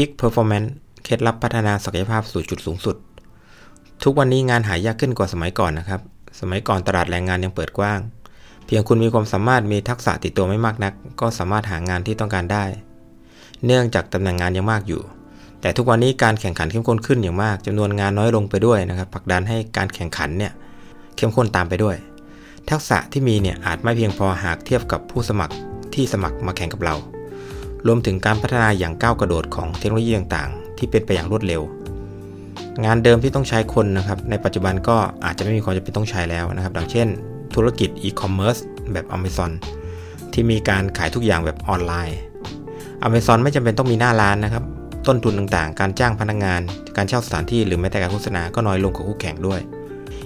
Peak Performance เคล็ดลับพัฒนาศักยภาพสู่จุดสูงสุด ทุกวันนี้งานหายากขึ้นกว่าสมัยก่อนนะครับ สมัยก่อนตลาดแรงงานยังเปิดกว้าง เพียงคุณมีความสามารถมีทักษะติดตัวไม่มากนัก ก็สามารถหางานที่ต้องการได้ เนื่องจากตำแหน่งงานยังมากอยู่ แต่ทุกวันนี้การแข่งขันเข้มข้นขึ้นอย่างมากจำนวนงานน้อยลงไปด้วยนะครับผลักดันให้การแข่งขันเนี่ยเข้มข้นตามไปด้วย ทักษะที่มีเนี่ยอาจไม่เพียงพอหากเทียบกับผู้สมัครที่สมัครมาแข่งกับเรา รวมถึงการพัฒนาอย่างก้าวกระโดดของเทคโนโลยีต่างๆ ที่เป็นไปอย่างรวดเร็ว งานเดิมที่ต้องใช้คนนะครับในปัจจุบันก็อาจจะไม่มีความจำเป็นต้องใช้แล้วนะครับดังเช่น ธุรกิจอีคอมเมิร์ซแบบ Amazon ที่มีการขายทุกอย่างแบบออนไลน์ Amazon ไม่จำเป็นต้องมีหน้าร้านนะครับต้นทุนต่างๆ การจ้างพนักงาน การเช่าสถานที่หรือแม้แต่การโฆษณาก็น้อยลงกว่าคู่แข่งด้วย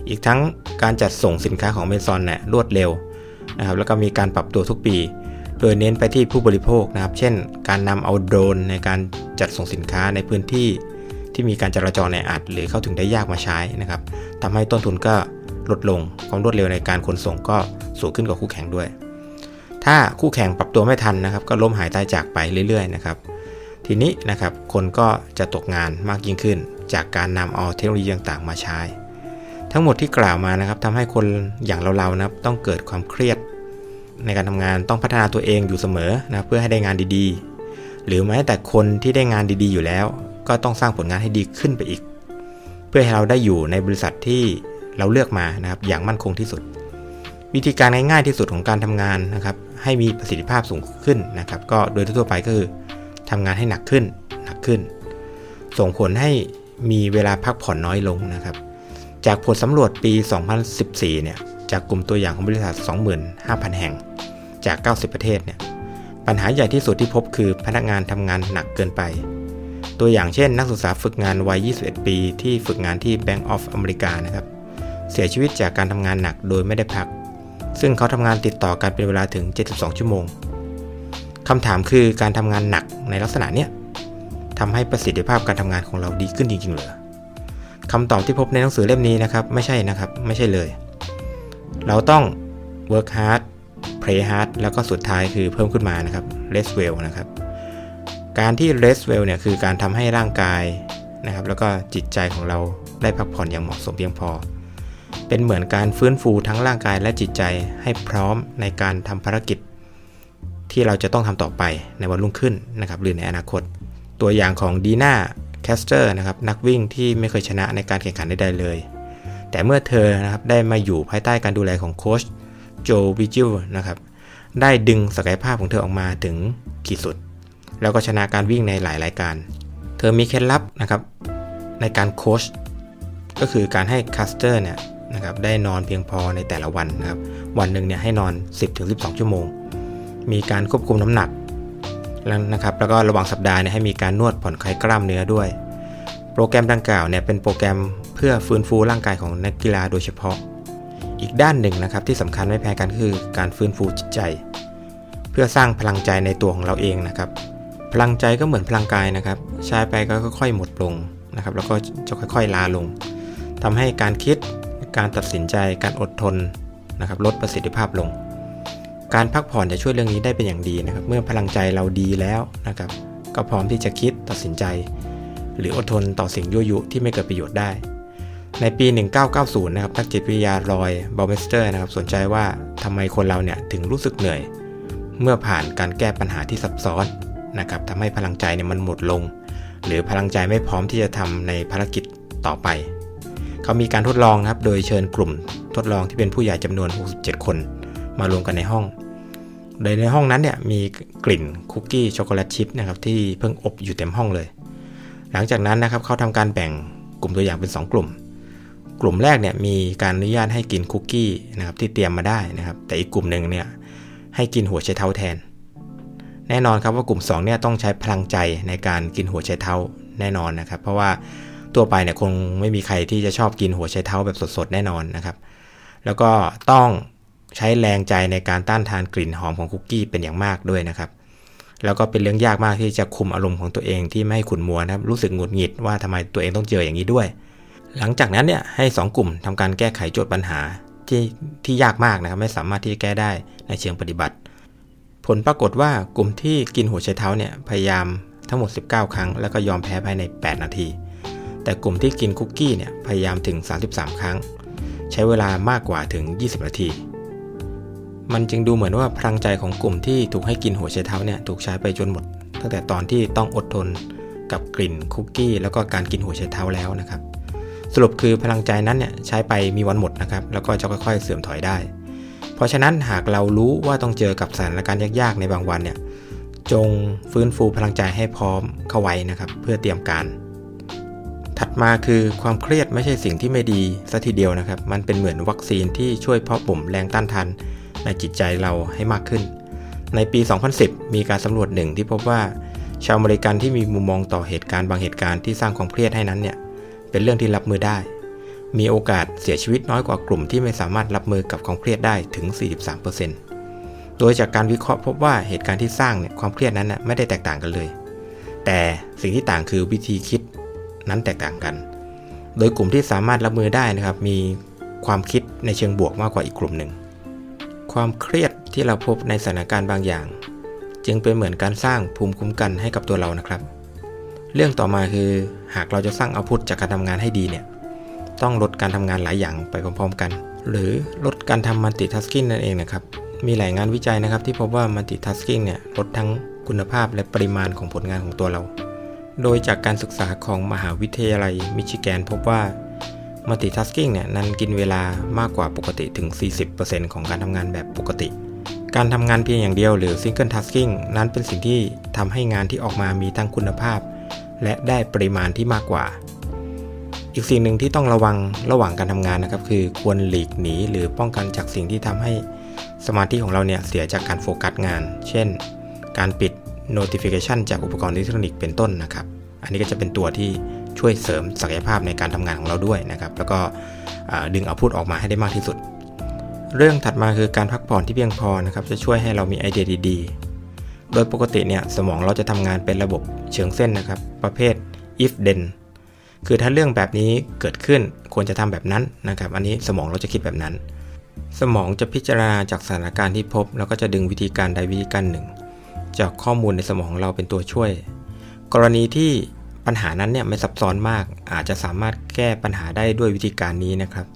อีกทั้งการจัดส่งสินค้าของ Amazon เนี่ยรวดเร็วนะครับแล้วก็มีการปรับตัวทุกปี โดยเน้นไปที่ผู้บริโภคนะครับ เช่น การนำเอาโดรนในการจัดส่งสินค้าในพื้นที่ที่มีการจราจรในอัดหรือเข้าถึงได้ยากมาใช้นะครับทำให้ต้นทุนก็ลดลง ความรวดเร็วในการขนส่งก็สูงขึ้นกว่าคู่แข่งด้วย ถ้าคู่แข่งปรับตัวไม่ทันนะครับ ก็ล้มหายตายจากไปเรื่อยๆนะครับ ทีนี้นะครับคนก็จะตกงานมากยิ่งขึ้น จากการนำเอาเทคโนโลยีต่างๆ มาใช้ ทั้งหมดที่กล่าวมานะครับทำให้คนอย่างเราๆนะครับต้องเกิดความเครียด ในการทำงานต้องพัฒนาตัวเองอยู่เสมอนะเพื่อให้ได้งานดีๆ หรือแม้แต่คนที่ได้งานดีๆ อยู่แล้ว ก็ต้องสร้างผลงานให้ดีขึ้นไปอีก เพื่อให้เราได้อยู่ในบริษัทที่เราเลือกมานะครับอย่างมั่นคงที่สุด วิธีการง่ายๆที่สุดของการทำงานนะครับให้มีประสิทธิภาพสูงขึ้นนะครับ ก็โดยทั่วไปก็คือทำงานให้หนักขึ้นหนักขึ้น ส่งผลให้มีเวลาพักผ่อนน้อยลงนะครับ จากผลสำรวจปี 2014 เนี่ย จากกลุ่มตัวอย่างของบริษัท 25,000 แห่ง จาก 90 ประเทศเนี่ย ปัญหาใหญ่ที่สุดที่พบคือพนักงานทำงานหนักเกินไป ตัวอย่างเช่น นักศึกษาฝึกงานวัย 21 ปีที่ฝึกงานที่ Bank of America นะครับ เสียชีวิตจากการทำงานหนักโดยไม่ได้พัก ซึ่งเขาทำงานติดต่อกันเป็นเวลาถึง 72 ชั่วโมงคำถามคือการทำงานหนักในลักษณะเนี้ยทำให้ประสิทธิภาพการทำงานของเราดีขึ้นจริงๆเหรอคำตอบที่พบในหนังสือเล่มนี้นะครับ ไม่ใช่นะครับ ไม่ใช่เลย เราต้อง work hard play hard แล้วก็สุดท้ายคือเพิ่มขึ้นมานะครับ rest well นะครับ การที่ rest well เนี่ยคือการทำให้ร่างกายนะครับ แล้วก็จิตใจของเราได้พักผ่อนอย่างเหมาะสมเพียงพอ เป็นเหมือนการฟื้นฟูทั้งร่างกายและจิตใจให้พร้อมในการทำภารกิจ ที่เราจะต้องทำต่อไปในวันรุ่งขึ้นนะครับ หรือในอนาคต ตัวอย่างของ Deena Kastor นะครับนักวิ่งที่ไม่เคยชนะในการแข่งขันใดๆเลย แต่เมื่อเธอนะครับได้มาอยู่ภายใต้การดูแลของโค้ช Joe Vigil นะครับได้ดึงศักยภาพของเธอออกมาถึงขีดสุด แล้วก็ชนะการวิ่งในหลายรายการ เธอมีเคล็ดลับนะครับในการโค้ชก็คือการให้ Kastor เนี่ยนะครับได้นอนเพียงพอในแต่ละวันนะครับวันหนึ่งเนี่ยให้นอน 10-12 ชั่วโมง มีการควบคุมน้ำหนักแล้วนะครับแล้วก็ระหว่างสัปดาห์เนี่ยให้มีการนวดผ่อนคลายกล้ามเนื้อด้วย โปรแกรมดังกล่าวเนี่ยเป็นโปรแกรม เพื่อฟื้นฟูร่างกายของนักกีฬาโดยเฉพาะ อีกด้านหนึ่งนะครับที่สำคัญไม่แพ้กันคือการฟื้นฟูจิตใจ เพื่อสร้างพลังใจในตัวของเราเองนะครับ พลังใจก็เหมือนพลังกายนะครับ ใช้ไปก็ค่อยๆ หมดลงนะครับ แล้วก็จะค่อยๆล้าลงทำให้การคิดการตัดสินใจการอดทนนะครับลดประสิทธิภาพลง การพักผ่อนจะช่วยเรื่องนี้ได้เป็นอย่างดีนะครับ เมื่อพลังใจเราดีแล้วนะครับ ก็พร้อมที่จะคิดตัดสินใจ หรืออดทนต่อสิ่งยั่วยุที่ไม่เกิดประโยชน์ได้ ในปี 1990 นะครับนักจิตวิทยา Roy Baumeister นะครับสนใจว่าทำไมคนเราเนี่ยถึงรู้สึกเหนื่อย เมื่อผ่านการแก้ปัญหาที่ซับซ้อนนะครับทำให้พลังใจเนี่ยมันหมดลง หรือพลังใจไม่พร้อมที่จะทำในภารกิจต่อไป เขามีการทดลองนะครับโดยเชิญกลุ่มทดลองที่เป็นผู้ใหญ่จำนวน 67 คน มารวมกันในห้องโดยในห้องนั้นเนี่ยมีกลิ่นคุกกี้ช็อกโกแลตชิพนะครับที่เพิ่งอบอยู่เต็มห้องเลย หลังจากนั้นนะครับเขาทำการแบ่งกลุ่มตัวอย่างเป็น 2 กลุ่ม กลุ่มแรกเนี่ยมีการอนุญาตให้กินคุกกี้นะครับที่เตรียมมาได้นะครับ แต่อีกกลุ่มหนึ่งเนี่ยให้กินหัวไชเท้าแทน แน่นอนครับว่ากลุ่ม2เนี่ยต้องใช้พลังใจในการกินหัวไชเท้าแน่นอนนะครับ เพราะว่าตัวไปเนี่ยคงไม่มีใครที่จะชอบกินหัวไชเท้าแบบสดๆแน่นอนนะครับ แล้วก็ต้องใช้แรงใจในการต้านทานกลิ่นหอมของคุกกี้เป็นอย่างมากด้วยนะครับ แล้วก็เป็นเรื่องยากมากที่จะคุมอารมณ์ของตัวเองที่ไม่ให้ขุนมัวนะครับรู้สึกหงุดหงิดว่าทำไมตัวเองต้องเจออย่างนี้ด้วย หลังจากนั้นเนี่ยให้ 2 กลุ่มทำการแก้ไขโจทย์ปัญหาที่ที่ยากมากนะครับไม่สามารถที่จะแก้ได้ในเชิงปฏิบัติ ผลปรากฏว่ากลุ่มที่กินหัวไชเท้าเนี่ยพยายามทั้งหมด 19 ครั้ง แล้วก็ยอมแพ้ภายใน 8 นาที แต่กลุ่มที่กินคุกกี้เนี่ยพยายามถึง 33 ครั้ง ใช้เวลามากกว่าถึง 20 นาที มันจึงดูเหมือนว่าพลังใจของกลุ่มที่ถูกให้กินหัวไชเท้าเนี่ยถูกใช้ไปจนหมด ตั้งแต่ตอนที่ต้องอดทนกับกลิ่นคุกกี้แล้วก็การกินหัวไชเท้าแล้วนะครับ สรุปคือพลังใจนั้นเนี่ยใช้ไปมีวันหมดนะครับ แล้วก็จะค่อยๆ เสื่อมถอยได้ เพราะฉะนั้นหากเรารู้ว่าต้องเจอกับสถานการณ์ยากๆในบางวันเนี่ยจงฟื้นฟูพลังใจให้พร้อมเข้าไว้นะครับ เพื่อเตรียมการ ถัดมาคือความเครียดไม่ใช่สิ่งที่ไม่ดีซะทีเดียวนะครับ มันเป็นเหมือนวัคซีนที่ช่วยเพาะบ่มแรงต้านทานในจิตใจเราให้มากขึ้น ในปี 2010 มีการสำรวจหนึ่งที่พบว่า ชาวอเมริกันที่มีมุมมองต่อเหตุการณ์บางเหตุการณ์ที่สร้างความเครียดให้นั้นเนี่ย เป็นเรื่องที่รับมือได้ มีโอกาสเสียชีวิตน้อยกว่ากลุ่มที่ไม่สามารถรับมือกับความเครียดได้ถึง 43%โดยจากการวิเคราะห์พบว่าเหตุการณ์ที่สร้างเนี่ยความเครียดนั้นนะไม่ได้แตกต่างกันเลย แต่สิ่งที่ต่างคือวิธีคิดนั้นแตกต่างกัน โดยกลุ่มที่สามารถรับมือได้นะครับ มีความคิดในเชิงบวกมากกว่าอีกกลุ่มหนึ่ง ความเครียดที่เราพบในสถานการณ์บางอย่าง จึงเป็นเหมือนการสร้างภูมิคุ้มกันให้กับตัวเรานะครับ เรื่องต่อมาคือหากเราจะสร้างอาวุธจากการทำงานให้ดีเนี่ย ต้องลดการทำงานหลายอย่างไปพร้อมๆกัน หรือลดการทำ multitasking นั่นเองนะครับ มีหลายงานวิจัยนะครับที่พบว่า multitasking เนี่ยลดทั้งคุณภาพและปริมาณของผลงานของตัวเรา โดยจากการศึกษาของมหาวิทยาลัยมิชิแกนพบว่าmultitasking เนี่ยนั้นกินเวลามากกว่าปกติถึง 40%ของการทำงานแบบปกติ การทำงานเพียงอย่างเดียวหรือ single tasking นั้นเป็นสิ่งที่ทำให้งานที่ออกมามีทั้งคุณภาพ และได้ปริมาณที่มากกว่า อีกสิ่งหนึ่งที่ต้องระวังระหว่างการทำงานนะครับ คือควรหลีกหนีหรือป้องกันจากสิ่งที่ทำให้สมาธิของเราเนี่ยเสียจากการโฟกัสงาน เช่น การปิด notification จากอุปกรณ์อิเล็กทรอนิกส์เป็นต้นนะครับ อันนี้ก็จะเป็นตัวที่ช่วยเสริมศักยภาพในการทำงานของเราด้วยนะครับ แล้วก็ดึงเอาพูดออกมาให้ได้มากที่สุด เรื่องถัดมาคือการพักผ่อนที่เพียงพอนะครับ จะช่วยให้เรามีไอเดียดี โดยปกติเนี่ยสมองเราจะทำงานเป็นระบบเชิงเส้นนะครับ ประเภท if then คือถ้าเรื่องแบบนี้เกิดขึ้นควรจะทำแบบนั้นนะครับ อันนี้สมองเราจะคิดแบบนั้น สมองจะพิจารณาจากสถานการณ์ที่พบ แล้วก็จะดึงวิธีการใดวิธีการหนึ่ง จากข้อมูลในสมองของเราเป็นตัวช่วย กรณีที่ปัญหานั้นเนี่ยไม่ซับซ้อนมาก อาจจะสามารถแก้ปัญหาได้ด้วยวิธีการนี้นะครับ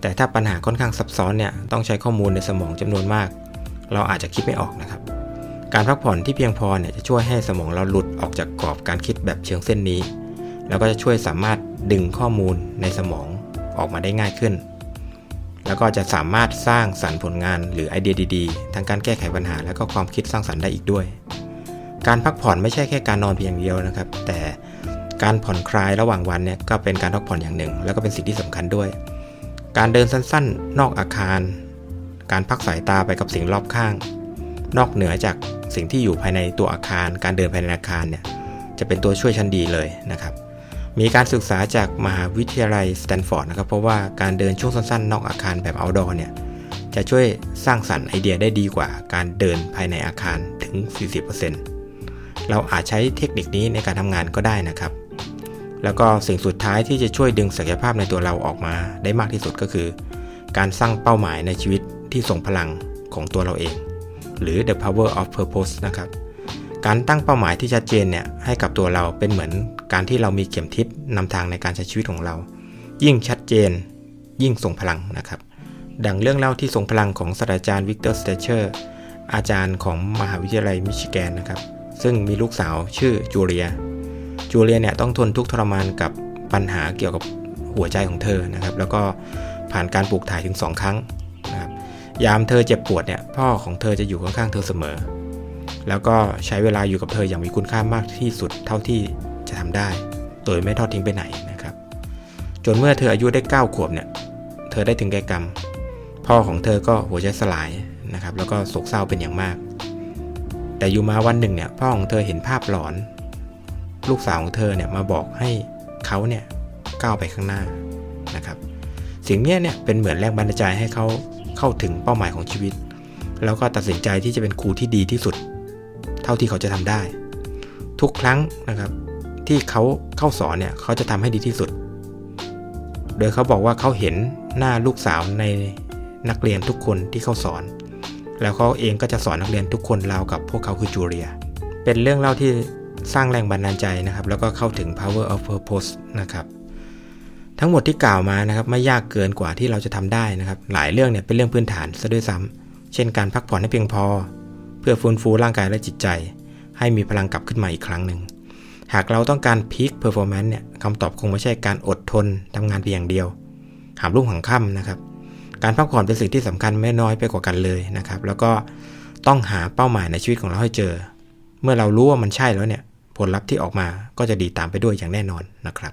แต่ถ้าปัญหาค่อนข้างซับซ้อนเนี่ยต้องใช้ข้อมูลในสมองจำนวนมาก เราอาจจะคิดไม่ออกนะครับ การพักผ่อนที่เพียงพอเนี่ยจะช่วยให้สมองเราหลุดออกจากกรอบการคิดแบบเชิงเส้นนี้ แล้วก็จะช่วยสามารถดึงข้อมูลในสมองออกมาได้ง่ายขึ้น แล้วก็จะสามารถสร้างสรรค์ผลงานหรือไอเดียดีๆทั้งการแก้ไขปัญหา และก็ความคิดสร้างสรรค์ได้อีกด้วย การพักผ่อนไม่ใช่แค่การนอนเพียงเดียวนะครับ แต่การผ่อนคลายระหว่างวันเนี่ยก็เป็นการพักผ่อนอย่างหนึ่ง แล้วก็เป็นสิ่งที่สำคัญด้วย การเดินสั้นๆ นอกอาคาร การพักสายตาไปกับสิ่งรอบข้าง นอกเหนือจากสิ่งที่อยู่ภายในตัวอาคาร การเดินภายในอาคารเนี่ยจะเป็นตัวช่วยชั้นดีเลยนะครับ มีการศึกษาจากมหาวิทยาลัยสแตนฟอร์ดนะครับเพราะว่าการเดินช่วงสั้นๆ นอกอาคารแบบเอาดอร์เนี่ยจะช่วยสร้างสรรค์ไอเดียได้ดีกว่าการเดินภายในอาคารถึง 40%เราอาจใช้เทคนิคนี้ในการทำงานก็ได้นะครับ แล้วก็สิ่งสุดท้ายที่จะช่วยดึงศักยภาพในตัวเราออกมาได้มากที่สุดก็คือ การสร้างเป้าหมายในชีวิตที่ส่งพลังของตัวเราเอง หรือ the power of purpose นะครับ การตั้งเป้าหมายที่ชัดเจนเนี่ยให้กับตัวเราเป็นเหมือนการที่เรามีเข็มทิศนำทางในการใช้ชีวิตของเรา ยิ่งชัดเจน ยิ่งส่งพลังนะครับ ดังเรื่องเล่าที่ส่งพลังของศาสตราจารย์วิกเตอร์สเตรเชอร์อาจารย์ของมหาวิทยาลัยมิชิแกนนะครับ ซึ่งมีลูกสาวชื่อจูเลีย จูเลียเนี่ยต้องทนทุกข์ทรมานกับปัญหาเกี่ยวกับหัวใจของเธอนะครับ แล้วก็ผ่านการปลูกถ่ายถึง 2 ครั้ง ยามเธอเจ็บปวดเนี่ยพ่อของเธอจะอยู่ข้างๆเธอเสมอ แล้วก็ใช้เวลาอยู่กับเธออย่างมีคุณค่ามากที่สุดเท่าที่จะทำได้ โดยไม่ทอดทิ้งไปไหนนะครับ จนเมื่อเธออายุได้ 9 ขวบเนี่ยเธอได้ถึงแก่กรรม พ่อของเธอก็หัวใจสลายนะครับแล้วก็โศกเศร้าเป็นอย่างมาก แต่อยู่มาวันหนึ่งเนี่ยพ่อของเธอเห็นภาพหลอน ลูกสาวของเธอเนี่ยมาบอกให้เขาเนี่ยก้าวไปข้างหน้านะครับสิ่งนี้เนี่ยเป็นเหมือนแรงบันดาลใจให้เขา เข้าถึงเป้าหมายของชีวิต แล้วก็ตัดสินใจที่จะเป็นครูที่ดีที่สุด เท่าที่เขาจะทำได้ ทุกครั้งนะครับ ที่เขาเข้าสอนเนี่ยเขาจะทำให้ดีที่สุด โดยเขาบอกว่าเขาเห็นหน้าลูกสาวในนักเรียนทุกคนที่เขาสอน แล้วเขาเองก็จะสอนนักเรียนทุกคนราวกับพวกเขาคือจูเลีย เป็นเรื่องเล่าที่สร้างแรงบันดาลใจนะครับ แล้วก็เข้าถึง power of purpose นะครับ ทั้งหมดที่กล่าวมานะครับไม่ยากเกินกว่าที่เราจะทำได้นะครับ หลายเรื่องเนี่ยเป็นเรื่องพื้นฐานซะด้วยซ้ำเช่นการพักผ่อนให้เพียงพอ เพื่อฟื้นฟูร่างกายและจิตใจ ให้มีพลังกลับขึ้นมาอีกครั้งหนึ่งหากเราต้องการ peak performance เนี่ยคำตอบคงไม่ใช่การอดทนทำงานเพียงอย่างเดียว หามรุ่งหามค่ำนะครับ การพักผ่อนเป็นสิ่งที่สำคัญไม่น้อยไปกว่ากันเลยนะครับ แล้วก็ต้องหาเป้าหมายในชีวิตของเราให้เจอ เมื่อเรารู้ว่ามันใช่แล้วเนี่ย ผลลัพธ์ที่ออกมาก็จะดีตามไปด้วยอย่างแน่นอนนะครับ